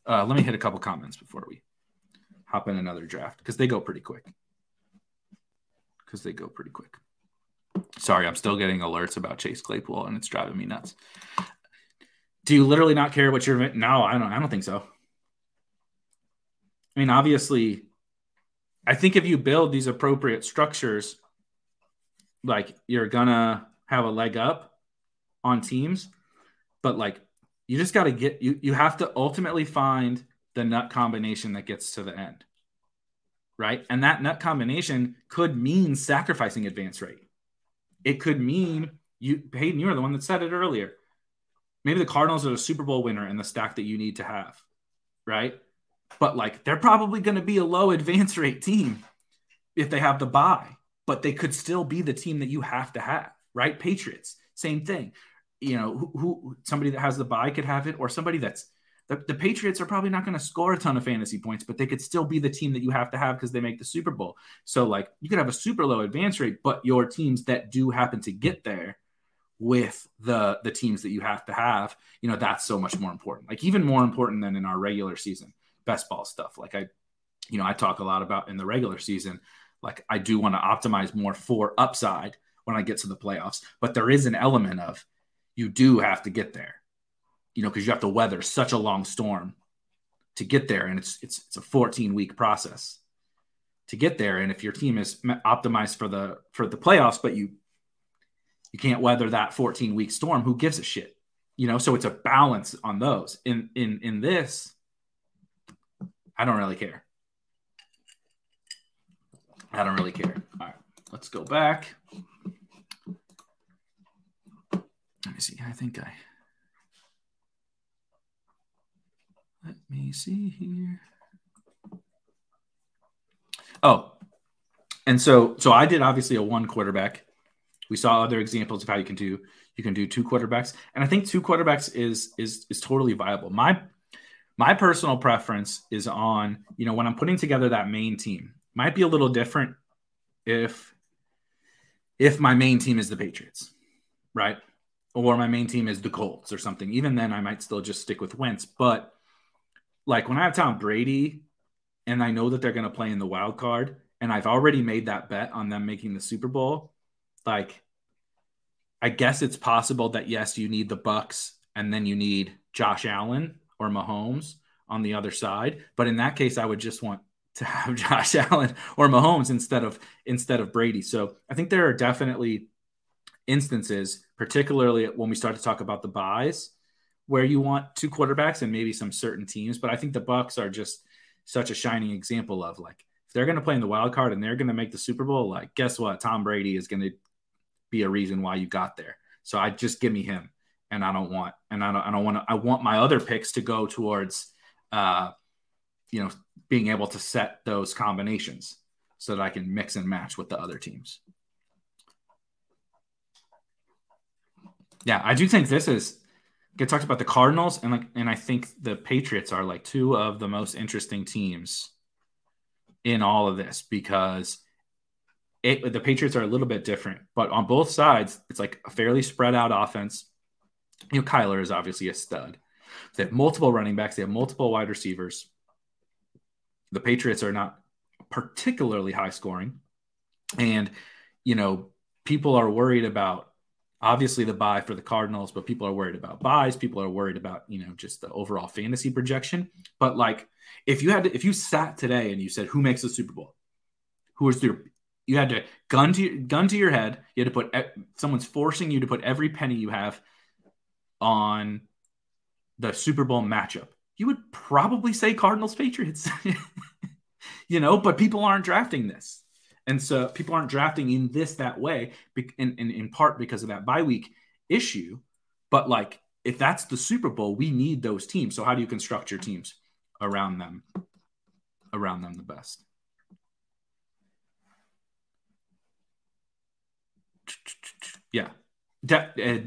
uh, let me hit a couple comments before we hop in another draft because they go pretty quick. Because they go pretty quick. Sorry, I'm still getting alerts about Chase Claypool, and it's driving me nuts. Do you literally not care what you're? No, I don't. I don't think so. I mean, obviously, I think if you build these appropriate structures, like you're gonna have a leg up on teams but like you just got to get you you have to ultimately find the nut combination that gets to the end right? And that nut combination could mean sacrificing advance rate. It could mean you hayden you were the one that said it earlier. Maybe the cardinals are the super bowl winner in the stack that you need to have right? But like they're probably going to be a low advance rate team if they have the bye but they could still be the team that you have to have right? Patriots same thing you know, who, who, somebody that has the bye could have it, or somebody that's the, the Patriots are probably not going to score a ton of fantasy points, but they could still be the team that you have to have because they make the Super Bowl. So, like, you could have a super low advance rate, but your teams that do happen to get there with the the teams that you have to have, you know, that's so much more important. Like, even more important than in our regular season best ball stuff. Like, I, you know, I talk a lot about in the regular season. Like, I do want to optimize more for upside when I get to the playoffs, but there is an element of you do have to get there you know, because you have to weather such a long storm to get there, and it's it's it's a 14 week process to get there. And if your team is optimized for the for the playoffs, but you you can't weather that 14 week storm, who gives a shit? You know, so it's a balance on those. In in in this, I don't really care. I don't really care. All right, let's go back. Let me see. I think I Let me see here. Oh, and so so I did obviously a one quarterback. We saw other examples of how you can do you can do two quarterbacks, and I think two quarterbacks is is is totally viable. My my personal preference is on you know when I'm putting together that main team might be a little different if if my main team is the Patriots, right? Or my main team is the Colts or something. Even then, I might still just stick with Wentz, but like when I have Tom Brady and I know that they're going to play in the wild card and I've already made that bet on them making the Super Bowl, like I guess it's possible that yes, you need the Bucks and then you need Josh Allen or Mahomes on the other side, but in that case I would just want to have Josh Allen or Mahomes instead of instead of Brady. So I think there are definitely instances, particularly when we start to talk about the byes, where you want two quarterbacks and maybe some certain teams. But I think the Bucks are just such a shining example of like if they're going to play in the wild card and they're going to make the Super Bowl, like guess what? Tom Brady is going to be a reason why you got there. So I just give me him, and I don't want, and I don't, I don't want to. I want my other picks to go towards, uh, you know, being able to set those combinations so that I can mix and match with the other teams. Yeah, I do think this is get talked about the Cardinals and like and I think the Patriots are like two of the most interesting teams in all of this because it, the Patriots are a little bit different, but on both sides, it's like a fairly spread out offense. You know, Kyler is obviously a stud. They have multiple running backs, they have multiple wide receivers. The Patriots are not particularly high scoring. And, you know, people are worried about obviously the bye for the Cardinals, but people are worried about byes. People are worried about, you know, just the overall fantasy projection. But like, if you had to, if you sat today and you said, who makes the Super Bowl? Who is your, you had to gun to gun to your head. You had to put someone's forcing you to put every penny you have on the Super Bowl matchup. You would probably say Cardinals Patriots, you know, but people aren't drafting this. And so people aren't drafting in this that way, in, in, in part because of that bye week issue. But like, if that's the Super Bowl, we need those teams. So how do you construct your teams around them, around them the best? Yeah, De- uh,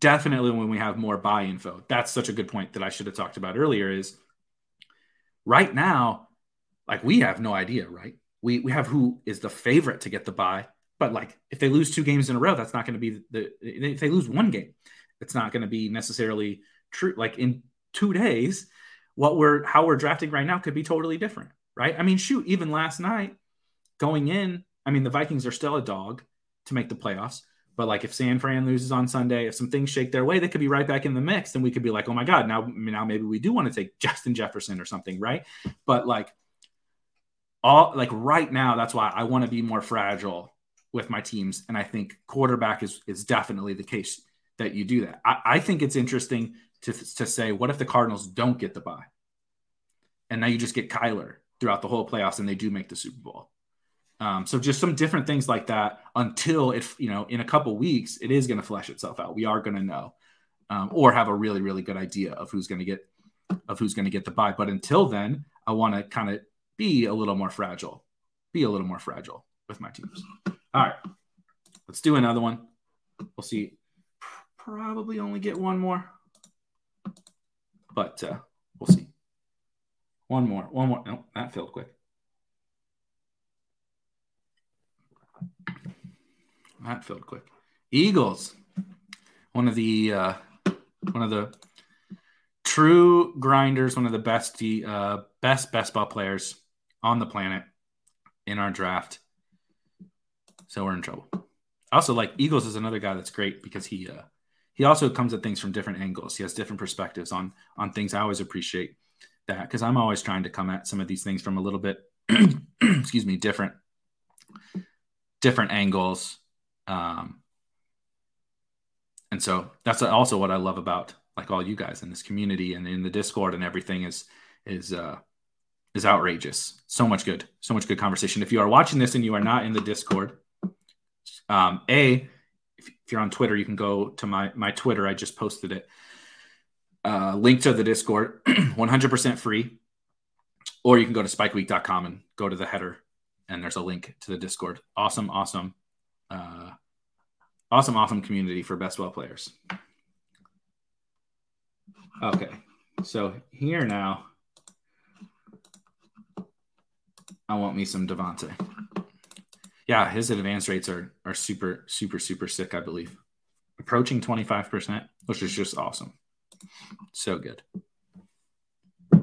definitely when we have more bye info. That's such a good point that I should have talked about earlier. Is right now, like we have no idea, right? We we have who is the favorite to get the bye. But like if they lose two games in a row, that's not going to be the if they lose one game, it's not going to be necessarily true. Like in two days, what we're how we're drafting right now could be totally different, right? I mean, shoot, even last night going in, I mean, the Vikings are still a dog to make the playoffs. But like if San Fran loses on Sunday, if some things shake their way, they could be right back in the mix. Then we could be like, oh my God, now now maybe we do want to take Justin Jefferson or something, right? But like all like right now, that's why I want to be more fragile with my teams. And I think quarterback is is definitely the case that you do that. I, I think it's interesting to, to say, what if the Cardinals don't get the bye? And now you just get Kyler throughout the whole playoffs and they do make the Super Bowl. Um, so just some different things like that until if you know in a couple weeks it is going to flesh itself out. We are going to know um, or have a really really good idea of who's going to get of who's going to get the bye. But until then, I want to kind of be a little more fragile, be a little more fragile with my teams. All right, let's do another one. We'll see. Probably only get one more, but uh, we'll see. One more. One more. No, that filled quick. That filled quick. Eagles. One of the uh, one of the true grinders, one of the best uh, best best ball players on the planet in our draft. So we're in trouble. Also, like Eagles is another guy that's great because he uh, he also comes at things from different angles. He has different perspectives on on things. I always appreciate that because I'm always trying to come at some of these things from a little bit, excuse me, different different angles. Um, and so that's also what I love about like all you guys in this community and in the Discord and everything is is uh, is outrageous. So much good, so much good conversation. If you are watching this and you are not in the Discord, um, a if, you're on Twitter, you can go to my my Twitter. I just posted it. Uh, link to the Discord, 100% free. Or you can go to spikeweek.com and go to the header, and there's a link to the Discord. Awesome, awesome, uh, awesome, awesome community for best ball players. Okay, so here now, I want me some Davante. Yeah, his advance rates are are super, super, super sick. I believe approaching twenty five percent, which is just awesome. So good. I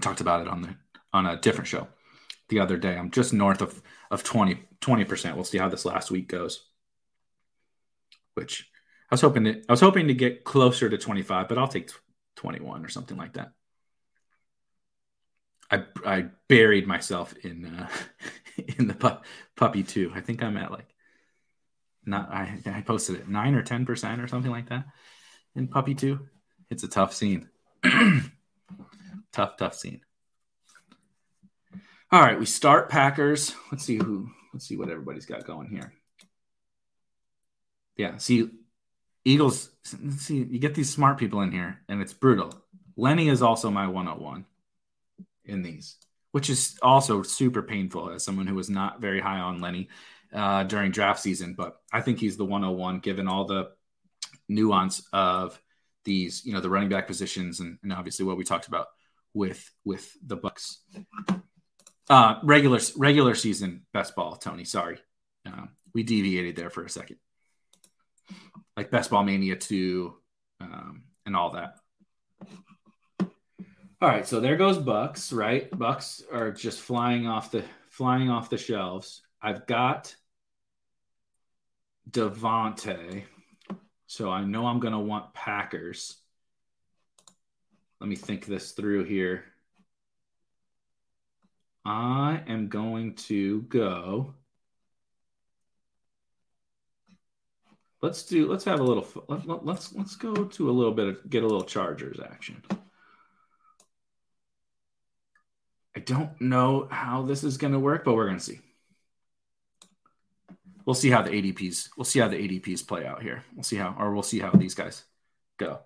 talked about it on the on a different show the other day. I'm just north of of 20 percent. We'll see how this last week goes. Which I was hoping to I was hoping to get closer to 25, but I'll take 21 or something like that. I I buried myself in uh, in the pu- puppy too. I think I'm at like not I, I posted it nine or ten percent or something like that in Puppy Two. It's a tough scene. tough, tough scene. All right, we start Packers. Let's see who. Let's see what everybody's got going here. Yeah, see, Eagles. See, you get these smart people in here, and it's brutal. Lenny is also my 101 in these, which is also super painful as someone who was not very high on Lenny uh, during draft season, but I think he's the 101 given all the nuance of these, you know, the running back positions and, and obviously what we talked about with with the Bucks. Uh, regular regular season best ball, Tony. Sorry, uh, we deviated there for a second. Like best ball mania two, um, and all that. All right, so there goes Bucks. Right, Bucks are just flying off the flying off the shelves. I've got Davante. So I know I'm going to want Packers. Let me think this through here. I am going to go. Let's do. Let's have a little. Let, let, let's let's go to a little bit of get a little Chargers action. I don't know how this is going to work, but we're going to see we'll see how the ADPs we'll see how the ADPs play out here. We'll see how or we'll see how these guys go.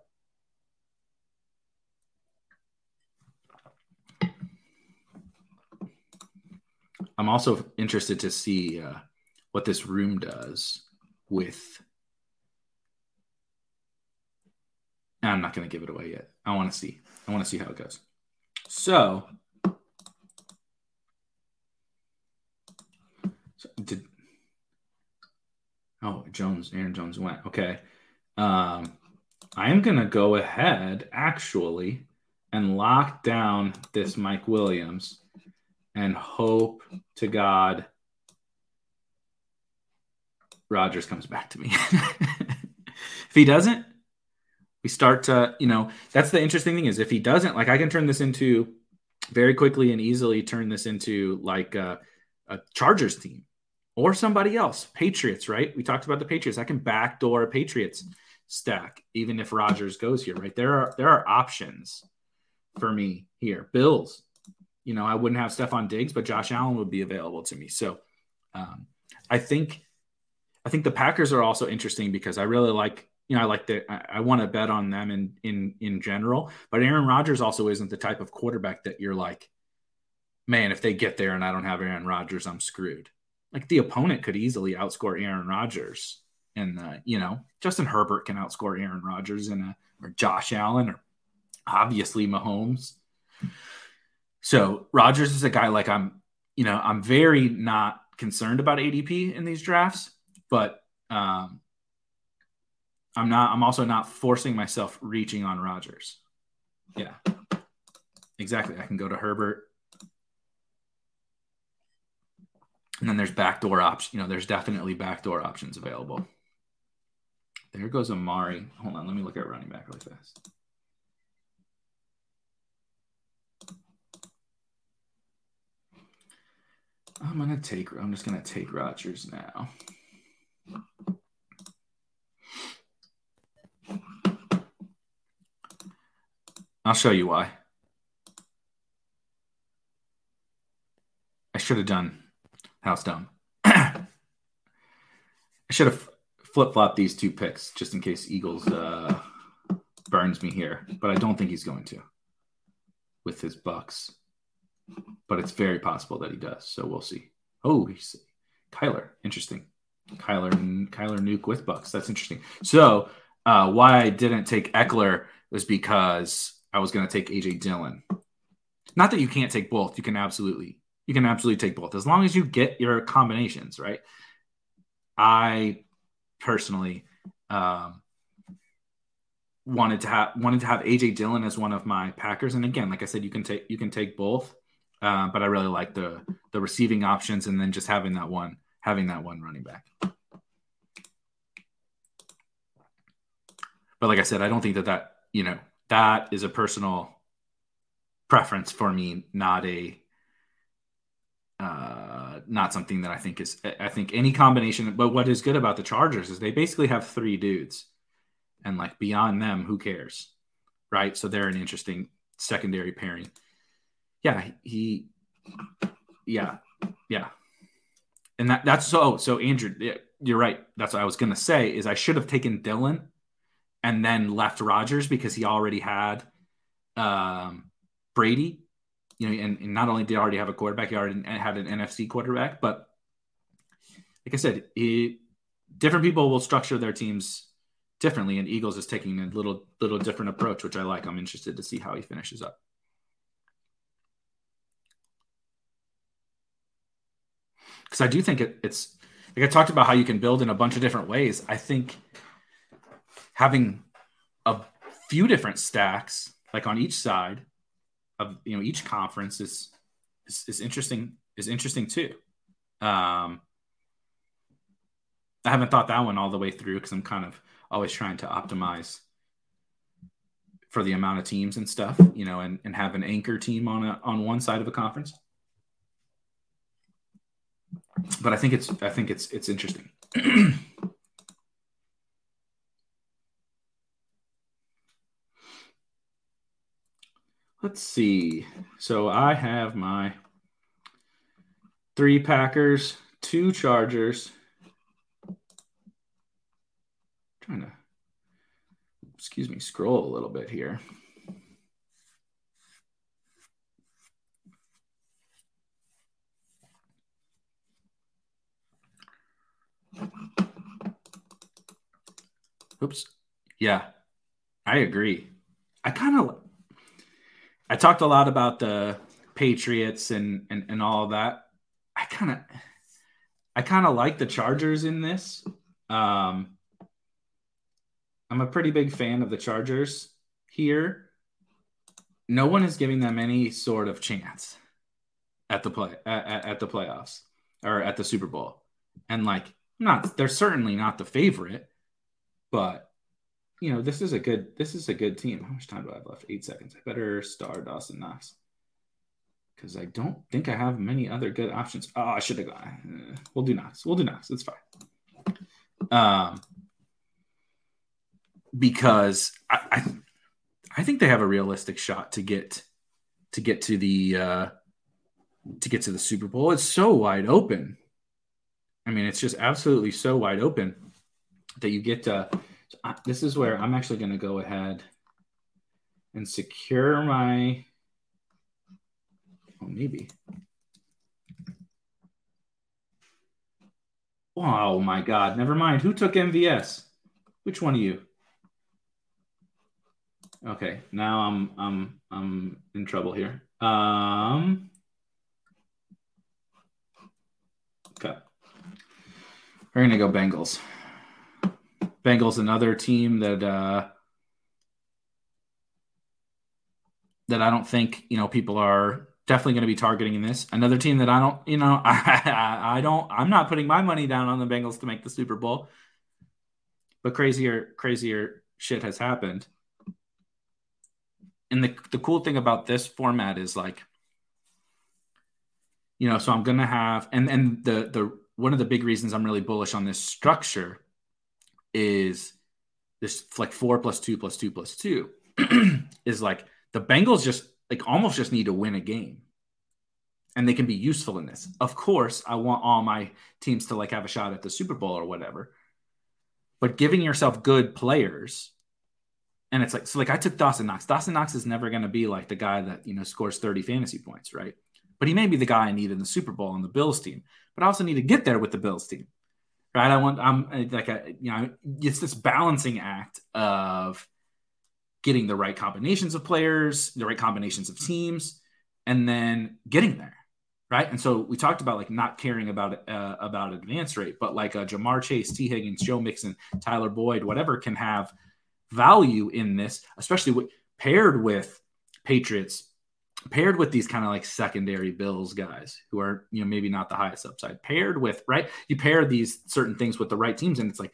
I'm also interested to see uh, what this room does with. I'm not going to give it away yet. I want to see. I want to see how it goes. So, so did Oh, Jones, Aaron Jones went. Okay. Um, I am going to go ahead actually and lock down this Mike Williams and hope to God Rodgers comes back to me. if he doesn't, we start to, you know, that's the interesting thing is if he doesn't, like I can turn this into very quickly and easily turn this into like a, a Chargers team or somebody else. Patriots, right? We talked about the Patriots. I can backdoor a Patriots stack, even if rodgers goes here, right? There are there are options for me here. Bills, you know, I wouldn't have Stefon Diggs, but Josh Allen would be available to me. So um, I think I think the Packers are also interesting because I really like you know I like the I, I want to bet on them in in in general, but Aaron Rodgers also isn't the type of quarterback that you're like, man, if they get there and I don't have Aaron Rodgers, I'm screwed like the opponent could easily outscore Aaron Rodgers and you know Justin Herbert can outscore Aaron Rodgers and a or Josh Allen or obviously Mahomes. So Rodgers is a guy like I'm, you know, I'm very not concerned about ADP in these drafts, but um, I'm not. I'm also not forcing myself reaching on Rodgers. Yeah, exactly. I can go to Herbert, and then there's backdoor options. You know, there's definitely backdoor options available. There goes Amari. Hold on, let me look at running back really fast. I'm gonna take. I'm just gonna take Rodgers now. I'll show you why. I should have done house dumb. I should have flip flop these two picks just in case Eagles uh, burns me here, but I don't think he's going to with his Bucks. But it's very possible that he does, so we'll see. Oh, he's Kyler, interesting. Kyler, Kyler Nuke with Bucks. That's interesting. So, uh, why I didn't take Ekeler was because I was going to take AJ Dillon. Not that you can't take both. You can absolutely, you can absolutely take both as long as you get your combinations right. I personally um, wanted to have wanted to have AJ Dillon as one of my Packers. And again, like I said, you can take you can take both, uh, but I really like the the receiving options and then just having that one having that one running back. But like I said, I don't think that that you know that is a personal preference for me, not a uh, not something that I think is. I think any combination. But what is good about the Chargers is they basically have three dudes, and like beyond them, who cares, right? So they're an interesting secondary pairing. Yeah, he. Yeah, yeah, and that that's so. So Andrew, you're right. That's what I was gonna say. Is I should have taken Dillon, and then left Rodgers because he already had um, Brady you know, and, and, not only did he already have a quarterback, he already had an NFC quarterback. But like I said, it, different people will structure their teams differently, and Eagles is taking a little little different approach, which I like. I'm interested to see how he finishes up. Because I do think it, it's like I talked about how you can build in a bunch of different ways. I think having a few different stacks, like on each side, of you know each conference is is, is interesting is interesting too. Um, I haven't thought that one all the way through because I'm kind of always trying to optimize for the amount of teams and stuff, you know, and, and have an anchor team on a on one side of a conference. But I think it's I think it's it's interesting. Let's see. So I have my three Packers, two Chargers. I'm trying to, excuse me, scroll a little bit here. Oops. Yeah, I agree. I kind of I talked a lot about the Patriots and and, and all that. I kind of I kind of like the Chargers in this. Um, I'm a pretty big fan of the Chargers here. No one is giving them any sort of chance at the play at, at the playoffs or at the Super Bowl. And like not they're certainly not the favorite, but you know, this is a good this is a good team. How much time do I have left? Eight seconds. I better star Dawson Knox because I don't think I have many other good options. Oh, I should have gone. Uh, we'll do Knox. We'll do Knox. It's fine. Um, because I, I, I think they have a realistic shot to get to get to the uh, to get to the Super Bowl. It's so wide open. I mean, it's just absolutely so wide open that you get this is where I'm actually going to go ahead and secure my, oh, maybe. Oh my God! Never mind. Who took MVS? Which one of you? Okay, now I'm I'm I'm in trouble here. Um. Okay. We're gonna go Bengals. Bengals, another team that uh, that I don't think you know people are definitely going to be targeting in this. Another team that I don't, you know, I, I don't, I'm not putting my money down on the Bengals to make the Super Bowl. But crazier, crazier shit has happened. And the the cool thing about this format is like, you know, so I'm gonna have, and and the the one of the big reasons I'm really bullish on this structure is this like four plus two plus two plus two is like the Bengals just like almost just need to win a game and they can be useful in this. Of course, I want all my teams to like have a shot at the Super Bowl or whatever. But giving yourself good players and it's like so like I took Dawson Knox. Dawson Knox is never going to be like the guy that, you know, scores 30 fantasy points, right? But he may be the guy I need in the Super Bowl on the Bills team. But I also need to get there with the Bills team. Right? I want I'm uh, like a, you know, it's this balancing act of getting the right combinations of players, the right combinations of teams, and then getting there, right? And so we talked about like not caring about uh, about advance rate, but like a Ja'Marr Chase, Tee Higgins, Joe Mixon, Tyler Boyd, whatever can have value in this, especially with, paired with Patriots, paired with these kind of like secondary Bills guys who are you know maybe not the highest upside, paired with right, you pair these certain things with the right teams, and it's like,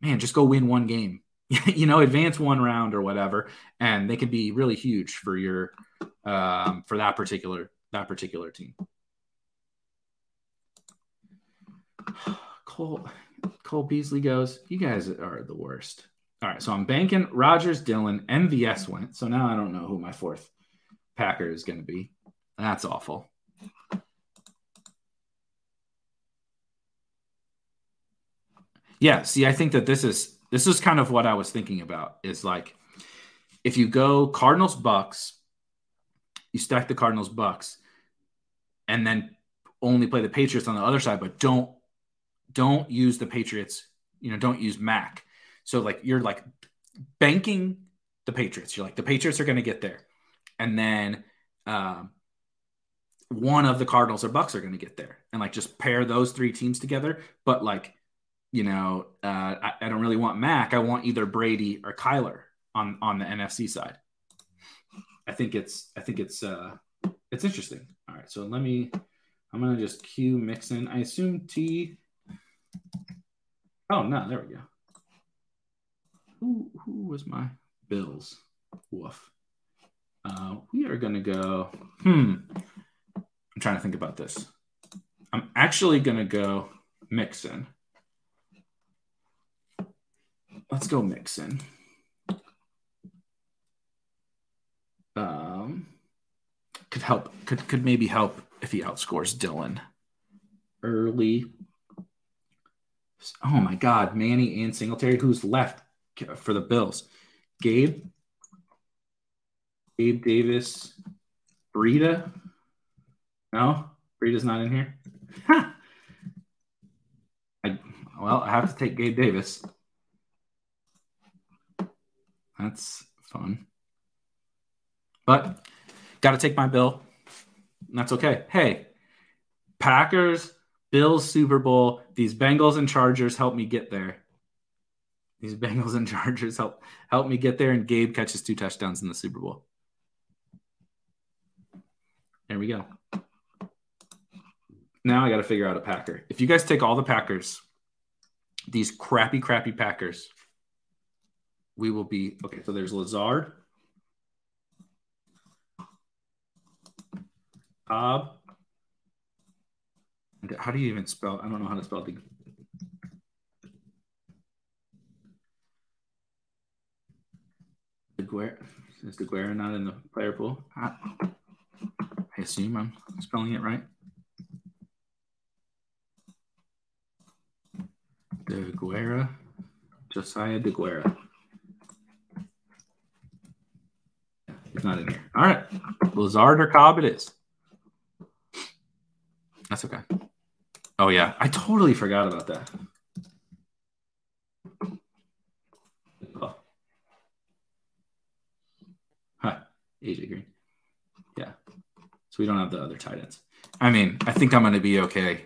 man, just go win one game you know, advance one round or whatever, and they can be really huge for your um, for that particular that particular team. Cole Cole Beasley goes, you guys are the worst. All right, so I'm banking rodgers dillon MVS went. So now I don't know who my fourth Packer is going to be. That's awful. Yeah, see, I think that this is this is kind of what I was thinking about is like if you go Cardinals Bucks, you stack the Cardinals Bucks, and then only play the Patriots on the other side, but don't don't use the Patriots, you know, don't use Mac. So like you're like banking the Patriots. You're like the Patriots are going to get there, and then um, one of the Cardinals or Bucks are going to get there, and like just pair those three teams together. But like you know, uh, I, I, don't really want Mac. I want either Brady or Kyler on on the NFC side. I think it's I think it's uh it's interesting. All right, so let me. I'm gonna just queue Mixon. I assume T. Oh no, there we go. Who who was my Bills? Woof. Uh, we are gonna go. Hmm. I'm trying to think about this. I'm actually gonna go Mixon. Let's go Mixon. Um, could help. Could could maybe help if he outscores Dillon early. Oh my God, Manny and Singletary. Who's left for the Bills? Gabe, Gabe Davis, Breida. No, Breida's not in here. I well, I have to take Gabe Davis. That's fun. But got to take my bill. that's okay. Hey, Packers, Bills, Super Bowl. These Bengals and Chargers help me get there. These Bengals and Chargers help help me get there. And Gabe catches two touchdowns in the Super Bowl. There we go. Now I got to figure out a Packer. If you guys take all the Packers, these crappy, crappy Packers, we will be okay. So there's Lazard, Cobb. How do you even spell? I don't know how to spell the. Is Deguara not in the player pool? Assume I'm spelling it right. Deguara. Josiah Deguara. He's not in here. All right. Lazard or Cobb it is. That's okay. Oh yeah, I totally forgot about that. Oh. Huh. AJ Green. So we don't have the other tight ends. I mean, I think I'm going to be okay.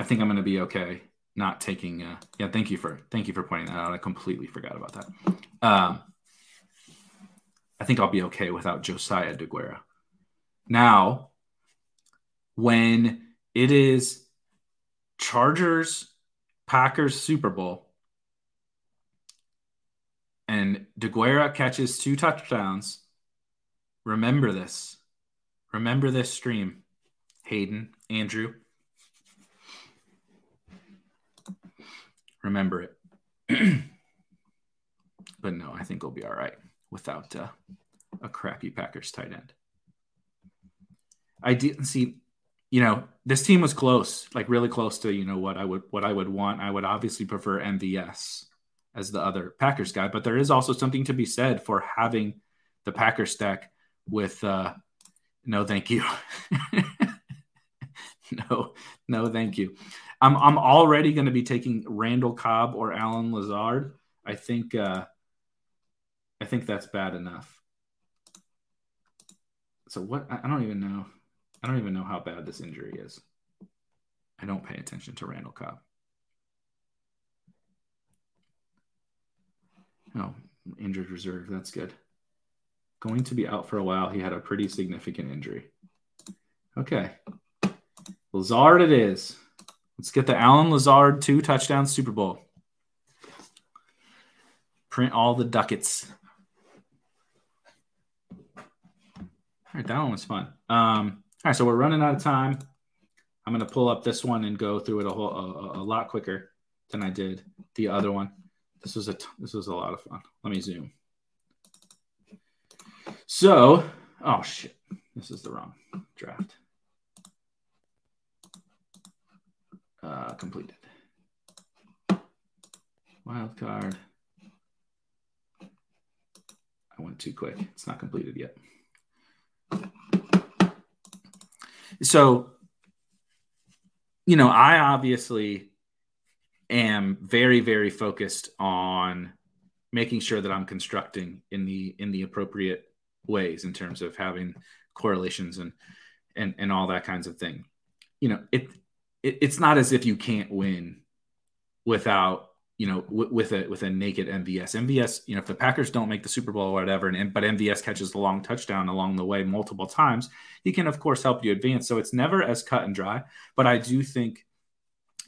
I think I'm going to be okay not taking. Uh, yeah, thank you for thank you for pointing that out. I completely forgot about that. Um, I think I'll be okay without Josiah Deguara. Now, when it is Chargers Packers Super Bowl and Deguara catches two touchdowns, remember this. Remember this stream, Hayden, Andrew. Remember it. but no, I think we'll be all right without uh, a crappy Packers tight end. I didn't see, you know, this team was close, like really close to, you know, what I would what I would want. I would obviously prefer MVS as the other Packers guy, but there is also something to be said for having the Packers stack with uh no thank you. no, no thank you. I'm I'm already going to be taking Randall Cobb or Allen Lazard. I think uh I think that's bad enough. So what I don't even know. I don't even know how bad this injury is. I don't pay attention to Randall Cobb. Oh, injured reserve. That's good. Going to be out for a while. He had a pretty significant injury. Okay. Lazard it is. Let's get the Allen Lazard two touchdown Super Bowl. Print all the ducats. All right, that one was fun. Um, all right, so we're running out of time. I'm going to pull up this one and go through it a whole a, a, lot quicker than I did the other one. This was a this was a lot of fun. Let me zoom. So, oh shit, this is the wrong draft. Uh, completed. Wild card. I went too quick. It's not completed yet. So, you know, I obviously am very, very focused on making sure that I'm constructing in the in the appropriate ways in terms of having correlations and and and all that kinds of thing. You know, it, it it's not as if you can't win without you know, w- with a with a naked MVS. MVS, you know, if the Packers don't make the Super Bowl or whatever, and but MVS catches the long touchdown along the way multiple times, he can of course help you advance. So it's never as cut and dry. But I do think,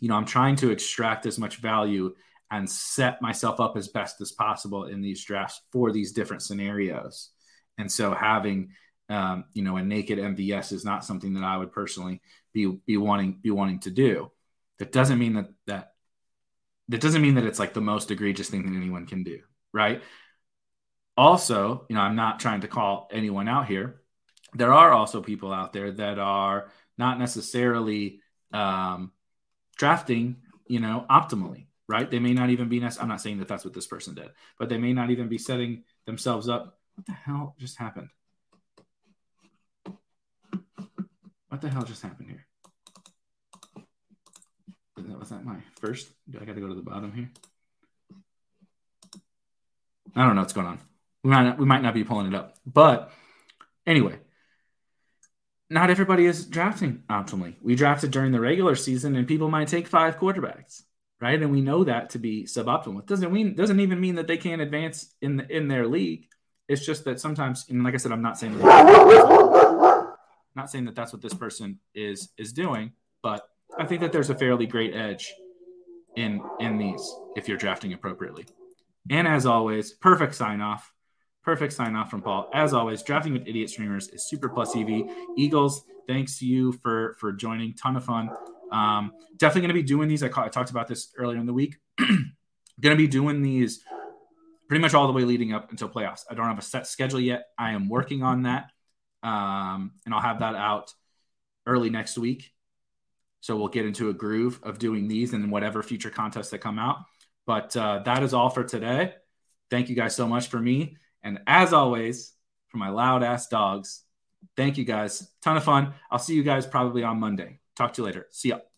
you know, I'm trying to extract as much value and set myself up as best as possible in these drafts for these different scenarios. And so having um, you know, a naked MVS is not something that I would personally be be wanting be wanting to do. That doesn't mean that that that doesn't mean that it's like the most egregious thing that anyone can do, right? Also, you know, I'm not trying to call anyone out here. There are also people out there that are not necessarily um, drafting, you know, optimally, right? They may not even be. I'm not saying that that's what this person did, but they may not even be setting themselves up. What the hell just happened? What the hell just happened here? was that my first? Do I got to go to the bottom here? I don't know what's going on. We might not, we might not be pulling it up, but anyway, not everybody is drafting optimally. We drafted during the regular season, and people might take five quarterbacks, right? And we know that to be suboptimal. It doesn't mean doesn't even mean that they can't advance in the, in their league. It's just that sometimes, and like I said, I'm not saying that, not saying that that's what this person is is doing, but I think that there's a fairly great edge in in these if you're drafting appropriately. And as always, perfect sign off. Perfect sign off from Paul. As always, drafting with idiot streamers is super plus EV. Eagles, thanks to you for for joining. Ton of fun. Um, definitely going to be doing these. I, I talked about this earlier in the week. going to be doing these pretty much all the way leading up until playoffs. I don't have a set schedule yet. I am working on that, um, and I'll have that out early next week. So we'll get into a groove of doing these and whatever future contests that come out. But uh, that is all for today. Thank you guys so much for me. And as always, for my loud ass dogs, thank you guys. Ton of fun. I'll see you guys probably on Monday. Talk to you later. See ya.